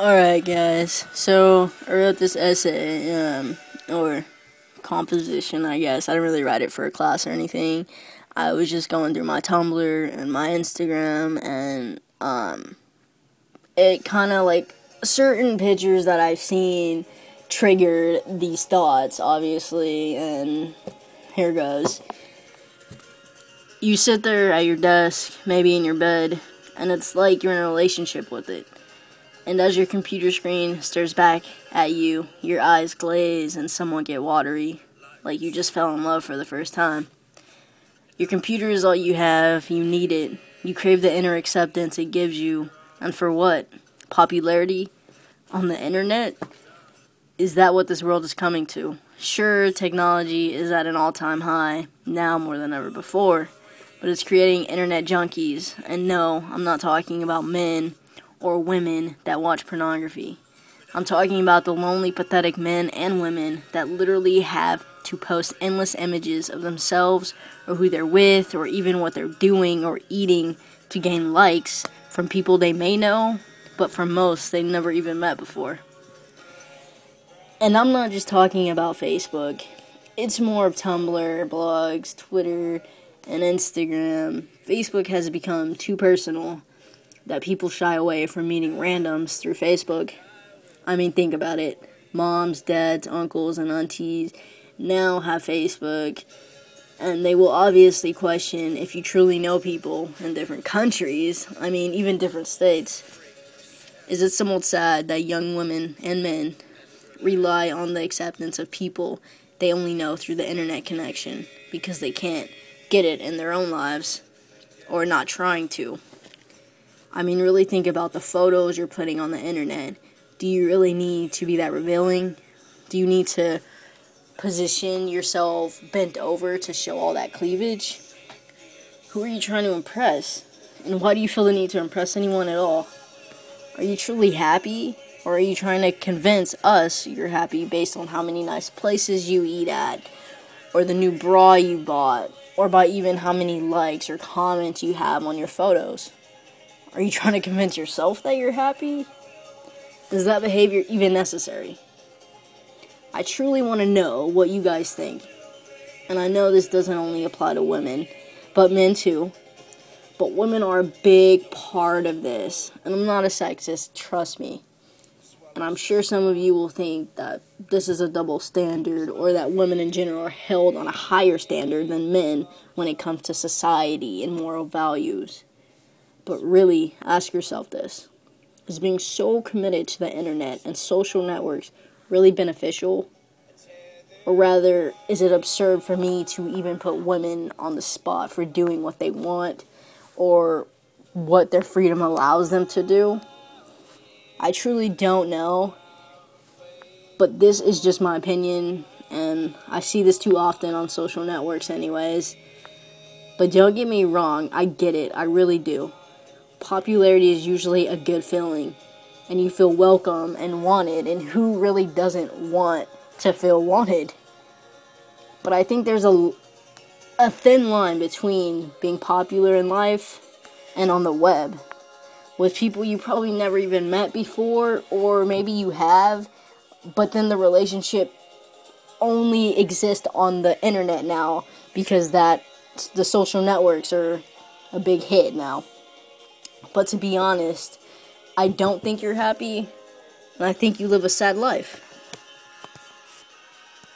Alright, guys. So, I wrote this essay, um, or composition, I guess. I didn't really write it for a class or anything. I was just going through my Tumblr and my Instagram, and, um, it kind of like certain pictures that I've seen triggered these thoughts, obviously, and here goes. You sit there at your desk, maybe in your bed, and it's like you're in a relationship with it. And as your computer screen stares back at you, your eyes glaze and somewhat get watery, like you just fell in love for the first time. Your computer is all you have, you need it. You crave the inner acceptance it gives you. And for what? Popularity? On the internet? Is that what this world is coming to? Sure, technology is at an all time high, now more than ever before, but it's creating internet junkies. And no, I'm not talking about men or women that watch pornography. I'm talking about the lonely, pathetic men and women that literally have to post endless images of themselves or who they're with or even what they're doing or eating to gain likes from people they may know, but for most they never even met before. And I'm not just talking about Facebook, it's more of Tumblr, blogs, Twitter, and Instagram. Facebook has become too personal that people shy away from meeting randoms through Facebook. I mean, think about it. Moms, dads, uncles, and aunties now have Facebook, and they will obviously question if you truly know people in different countries, I mean, even different states. Is it somewhat sad that young women and men rely on the acceptance of people they only know through the internet connection because they can't get it in their own lives or not trying to? I mean, really think about the photos you're putting on the internet. Do you really need to be that revealing? Do you need to position yourself bent over to show all that cleavage? Who are you trying to impress? And why do you feel the need to impress anyone at all? Are you truly happy? Or are you trying to convince us you're happy based on how many nice places you eat at? Or the new bra you bought? Or by even how many likes or comments you have on your photos? Are you trying to convince yourself that you're happy? Is that behavior even necessary? I truly want to know what you guys think. And I know this doesn't only apply to women, but men too. But women are a big part of this. And I'm not a sexist, trust me. And I'm sure some of you will think that this is a double standard or that women in general are held on a higher standard than men when it comes to society and moral values. But really, ask yourself this Is being so committed to the internet and social networks really beneficial? Or rather, is it absurd for me to even put women on the spot for doing what they want or what their freedom allows them to do? I truly don't know. But this is just my opinion, and I see this too often on social networks, anyways. But don't get me wrong, I get it, I really do popularity is usually a good feeling and you feel welcome and wanted and who really doesn't want to feel wanted? But i think there's a, a thin line between being popular in life and on the web. With people you probably never even met before or maybe you have but then the relationship only exists on the internet now because that the social networks are a big hit now but to be honest, I don't think you're happy, and I think you live a sad life.